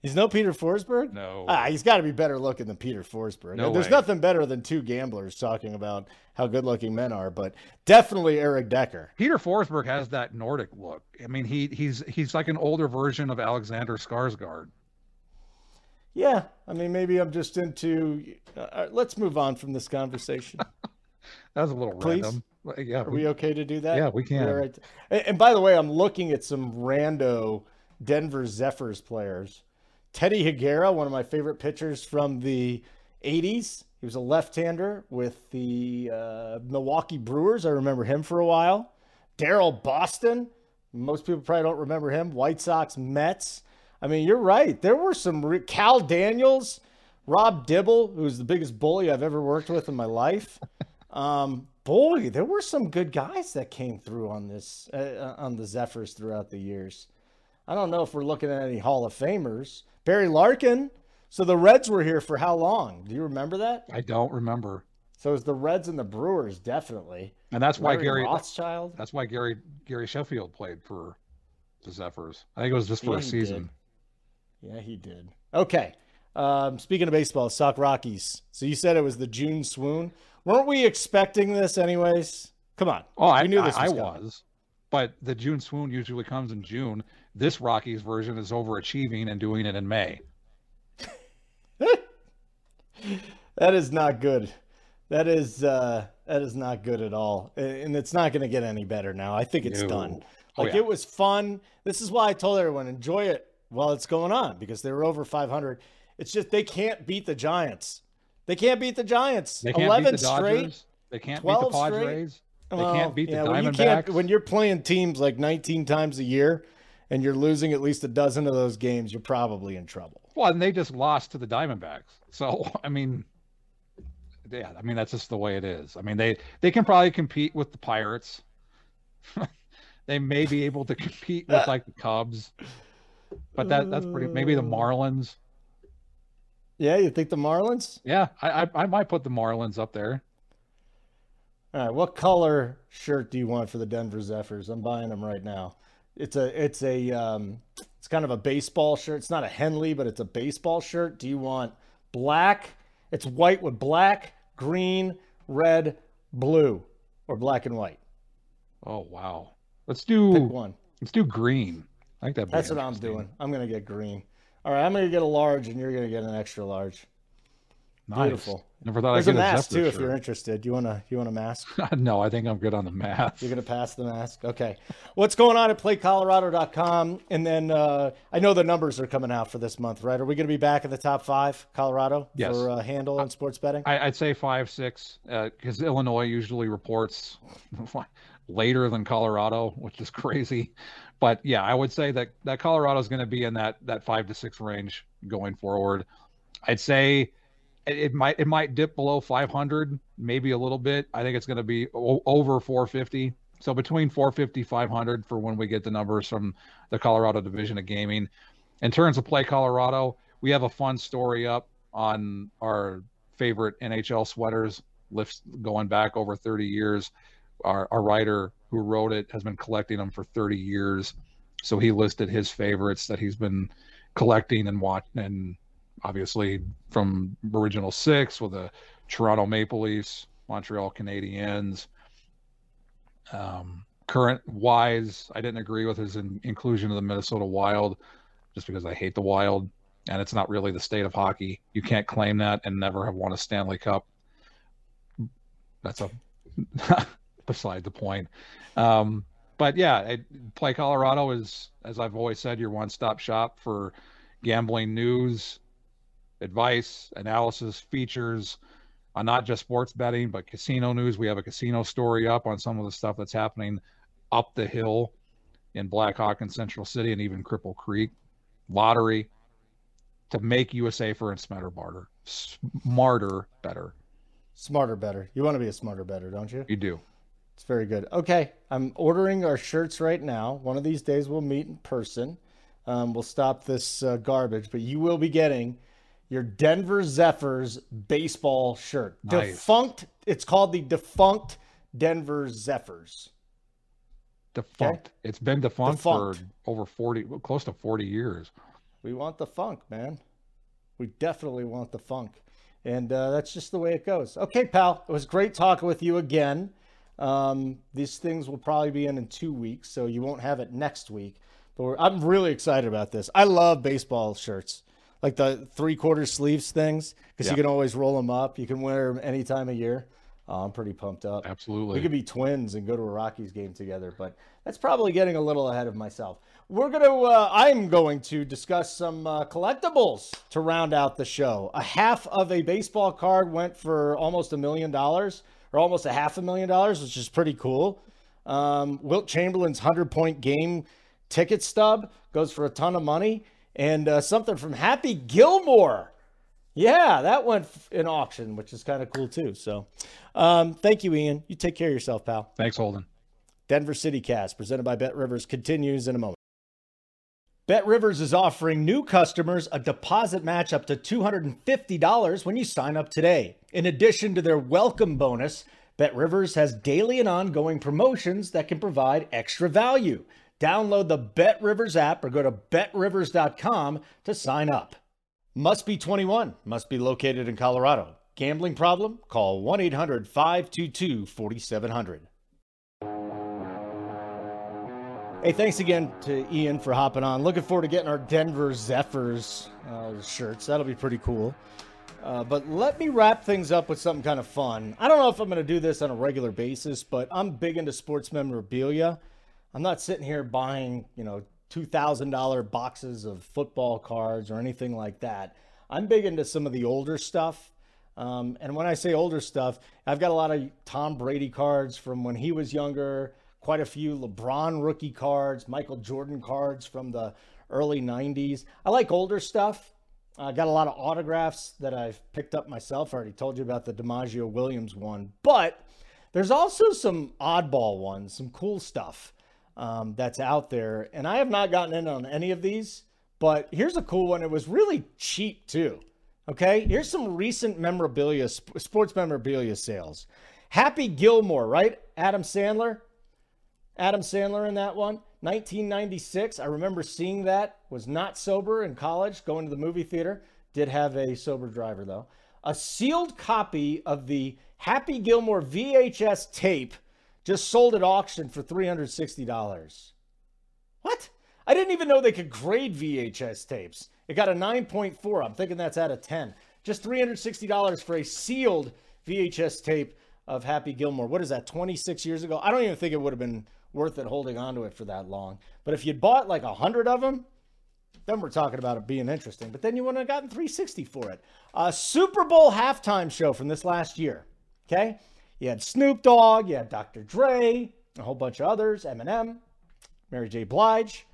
He's no Peter Forsberg? No. Ah, he's got to be better looking than Peter Forsberg. No There's way. nothing better than two gamblers talking about how good looking men are, but definitely Eric Decker. Peter Forsberg has that Nordic look. I mean, he he's he's like an older version of Alexander Skarsgård. Yeah, I mean, maybe I'm just into. Uh, uh, let's move on from this conversation. [LAUGHS] That was a little Please? random. Yeah, Are we okay to do that? Yeah, we can. all right? And, and by the way, I'm looking at some rando Denver Zephyrs players. Teddy Higuera, one of my favorite pitchers from the 80s. He was a left-hander with the uh, Milwaukee Brewers. I remember him for a while. Daryl Boston. Most people probably don't remember him. White Sox, Mets. I mean, you're right. There were some re- Kal Daniels, Rob Dibble, who's the biggest bully I've ever worked with in my life. Um, boy, there were some good guys that came through on this uh, on the Zephyrs throughout the years. I don't know if we're looking at any Hall of Famers. Barry Larkin. So the Reds were here for how long? Do you remember that? I don't remember. So it was the Reds and the Brewers, definitely. And that's why Larry Gary Rothschild. That's why Gary Gary Sheffield played for the Zephyrs. I think it was just for Yeah, a season. did. Yeah, he did. Okay. Um, speaking of baseball, Sock Rockies. So you said it was the June swoon. Weren't we expecting this, anyways? Come on. Oh, I we knew this I was coming. was, but the June swoon usually comes in June. This Rockies version is overachieving and doing it in May. [LAUGHS] That is not good. That is uh, that is not good at all, and it's not going to get any better now. I think it's No. done. Oh, Like yeah. it was fun. This is why I told everyone enjoy it while it's going on because they were over 500. It's just they can't beat the Giants. They can't beat the Giants. They can't 11 beat the straight. Dodgers. They can't beat the 12 straight. Padres. They Well, can't beat the yeah, when Diamondbacks. when you're playing teams like 19 times a year and you're losing at least a dozen of those games, you're probably in trouble. Well, and they just lost to the Diamondbacks. So [LAUGHS] I mean, yeah, I mean that's just the way it is. I mean they they can probably compete with the Pirates. [LAUGHS] they may be able to compete with like the Cubs, but that that's pretty. Maybe the uh. Marlins. Yeah, you think the Marlins? Yeah, I I, I might put the Marlins up there. All right, what color shirt do you want for the Denver Zephyrs? I'm buying them right now. It's a it's a um, it's kind of a baseball shirt. It's not a Henley, but it's a baseball shirt. Do you want black? It's white with black, green, red, blue, or black and white. Oh wow. Let's do Pick one. Let's do green. I think that. That's what I'm doing. I'm gonna get green. All right, I'm gonna get a large, and you're gonna get an extra large. Nice. Beautiful. Never thought There's I'd a get a mask too, if you're interested. You wanna you want a mask? [LAUGHS] no, I think I'm good on the mask. You're gonna pass the mask. Okay. What's going on at PlayColorado.com? And then uh, I know the numbers are coming out for this month, right? Are we gonna be back in the top five, Colorado, Yes. for uh, handle and sports betting? I, I'd say five, six, because Illinois usually reports [LAUGHS] later than Colorado, which is crazy. But yeah, I would say that that Colorado is going to be in that that five to six range going forward. I'd say it, it might it might dip below 500, maybe a little bit. I think it's going to be o- over 450. So between 450 500 for when we get the numbers from the Colorado Division of Gaming. In terms of Play Colorado, we have a fun story up on our favorite NHL sweaters lifts going back over 30 years. Our, our writer who wrote it has been collecting them for 30 years. So he listed his favorites that he's been collecting and watch and obviously from original six with the Toronto Maple Leafs, Montreal Canadiens. Um, current wise, I didn't agree with his in- inclusion of the Minnesota Wild just because I hate the Wild and it's not really the state of hockey. You can't claim that and never have won a Stanley Cup. That's a [LAUGHS] beside the point. Um, but yeah, it, Play Colorado is, as I've always said, your one-stop shop for gambling news, advice, analysis, features on not just sports betting but casino news. We have a casino story up on some of the stuff that's happening up the hill in Blackhawk and Central City and even Cripple Creek. Lottery to make you a safer and smarter barter, smarter, better. Smarter, better. You want to be a smarter, better, don't you? You do. It's very good. Okay, I'm ordering our shirts right now. One of these days we'll meet in person. Um, we'll stop this uh, garbage, but you will be getting your Denver Zephyrs baseball shirt. Nice. Defunct. It's called the defunct Denver Zephyrs. Defunct. It's been defunct, Defunct. for over 40, close to 40 years. We want the funk, man. We definitely want the funk. And uh, that's just the way it goes. Okay, pal. It was great talking with you again. Um, these things will probably be in in two weeks, so you won't have it next week. But we're, I'm really excited about this. I love baseball shirts, like the three quarter sleeves things, because Yeah. you can always roll them up. You can wear them any time of year. Oh, I'm pretty pumped up. Absolutely. We could be twins and go to a Rockies game together, but that's probably getting a little ahead of myself. We're going to, uh, I'm going to discuss some uh, collectibles to round out the show. A half of a baseball card went for almost a million dollars, almost a half a million dollars, which is pretty cool. Um, Wilt Chamberlain's 100 point game ticket stub goes for a ton of money. And uh, something from Happy Gilmore. Yeah, that went in auction, which is kind of cool too. So, um, thank you, Ian. You take care of yourself, pal. Thanks, Holden. Denver City Cast, presented by BetRivers, continues in a moment. BetRivers is offering new customers a deposit match up to $250 when you sign up today. In addition to their welcome bonus, BetRivers has daily and ongoing promotions that can provide extra value. Download the BetRivers app or go to betrivers.com to sign up. Must be 21, must be located in Colorado. Gambling problem? Call 1 800 522 4700. Hey, thanks again to Ian for hopping on. Looking forward to getting our Denver Zephyrs uh, shirts. That'll be pretty cool. Uh, but let me wrap things up with something kind of fun. I don't know if I'm going to do this on a regular basis, but I'm big into sports memorabilia. I'm not sitting here buying, you know, $2,000 boxes of football cards or anything like that. I'm big into some of the older stuff. Um, and when I say older stuff, I've got a lot of Tom Brady cards from when he was younger, quite a few LeBron rookie cards, Michael Jordan cards from the early 90s. I like older stuff. I got a lot of autographs that I've picked up myself. I already told you about the DiMaggio Williams one, but there's also some oddball ones, some cool stuff um, that's out there. And I have not gotten in on any of these, but here's a cool one. It was really cheap too. Okay, here's some recent memorabilia, sports memorabilia sales. Happy Gilmore, right? Adam Sandler. Adam Sandler in that one. 1996. I remember seeing that. Was not sober in college, going to the movie theater. Did have a sober driver though. A sealed copy of the Happy Gilmore VHS tape just sold at auction for $360. What? I didn't even know they could grade VHS tapes. It got a 9.4. I'm thinking that's out of 10. Just $360 for a sealed VHS tape of Happy Gilmore. What is that, 26 years ago? I don't even think it would have been worth it holding onto it for that long. But if you'd bought like a 100 of them, then we're talking about it being interesting. But then you wouldn't have gotten 360 for it. A Super Bowl halftime show from this last year. Okay? You had Snoop Dogg, you had Dr. Dre, a whole bunch of others, Eminem, Mary J. Blige,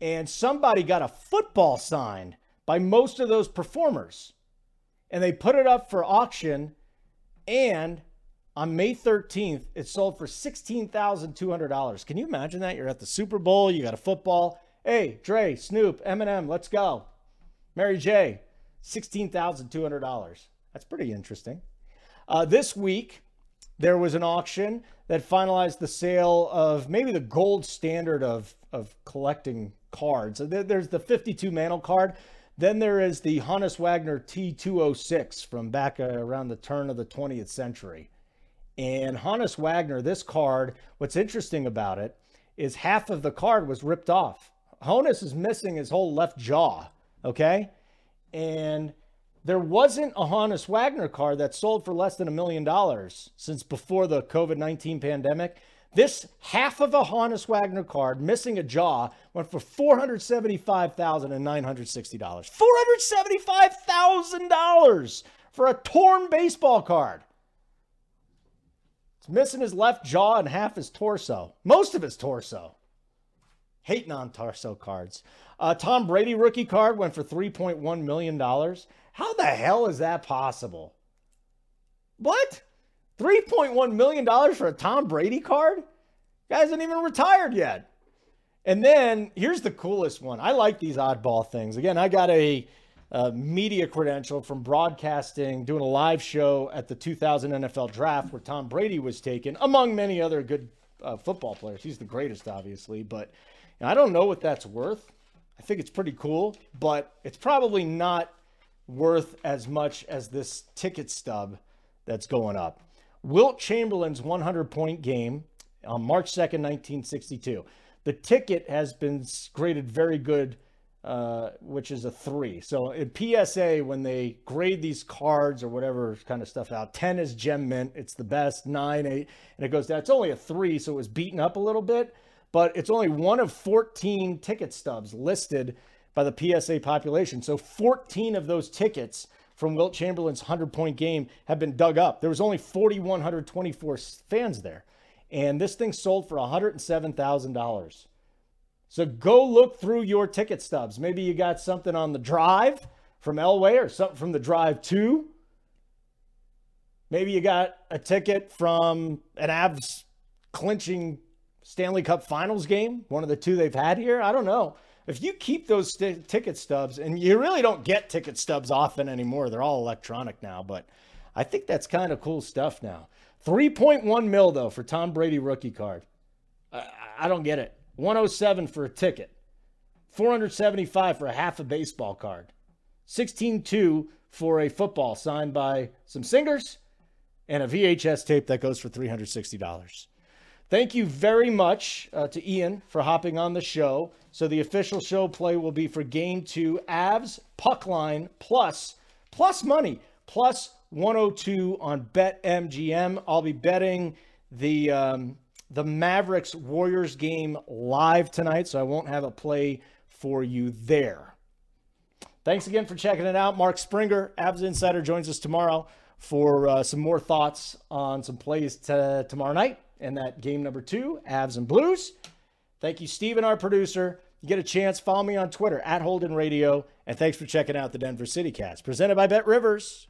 and somebody got a football signed by most of those performers. And they put it up for auction, and on May 13th, it sold for $16,200. Can you imagine that? You're at the Super Bowl, you got a football. Hey, Dre, Snoop, Eminem, let's go. Mary J, $16,200. That's pretty interesting. Uh, this week, there was an auction that finalized the sale of maybe the gold standard of, of collecting cards. So there's the 52 Mantle card. Then there is the Honus Wagner T206 from back uh, around the turn of the 20th century. And Honus Wagner, this card, what's interesting about it is half of the card was ripped off. Honus is missing his whole left jaw, okay? And there wasn't a Honus Wagner card that sold for less than a million dollars since before the COVID 19 pandemic. This half of a Honus Wagner card, missing a jaw, went for $475,960. $475,000 for a torn baseball card. It's missing his left jaw and half his torso, most of his torso. Hating on torso cards. Uh, Tom Brady rookie card went for $3.1 million. How the hell is that possible? What? $3.1 million for a Tom Brady card? Guy isn't even retired yet. And then here's the coolest one. I like these oddball things. Again, I got a, a, media credential from broadcasting, doing a live show at the 2000 NFL draft where Tom Brady was taken, among many other good uh, football players. He's the greatest, obviously, but I don't know what that's worth. I think it's pretty cool, but it's probably not worth as much as this ticket stub that's going up. Wilt Chamberlain's 100 point game on March 2nd, 1962. The ticket has been graded very good, uh, which is a three. So in PSA, when they grade these cards or whatever kind of stuff out, 10 is gem mint. It's the best, nine, eight, and it goes down. It's only a three, so it was beaten up a little bit, but it's only one of 14 ticket stubs listed by the PSA population. So 14 of those tickets from Wilt Chamberlain's 100 point game have been dug up. There was only 4,124 fans there. And this thing sold for $107,000. So go look through your ticket stubs. Maybe you got something on the drive from Elway or something from the drive to. Maybe you got a ticket from an Avs clinching Stanley Cup Finals game, one of the two they've had here. I don't know if you keep those ticket stubs, and you really don't get ticket stubs often anymore, they're all electronic now, but I think that's kind of cool stuff now. 3.1 mil though for Tom Brady rookie card. I, I don't get it. 107 for a ticket. 475 for a half a baseball card. 16.2 for a football signed by some singers and a VHS tape that goes for $360. Thank you very much uh, to Ian for hopping on the show. So the official show play will be for game two, Avs puck line plus plus money plus 102 on BetMGM. I'll be betting the um, the Mavericks Warriors game live tonight, so I won't have a play for you there. Thanks again for checking it out. Mark Springer, Avs Insider, joins us tomorrow for uh, some more thoughts on some plays t- tomorrow night and that game number two, Avs and Blues. Thank you, Steven, our producer. You get a chance, follow me on Twitter at Holden Radio. And thanks for checking out the Denver City Cast, presented by BetRivers.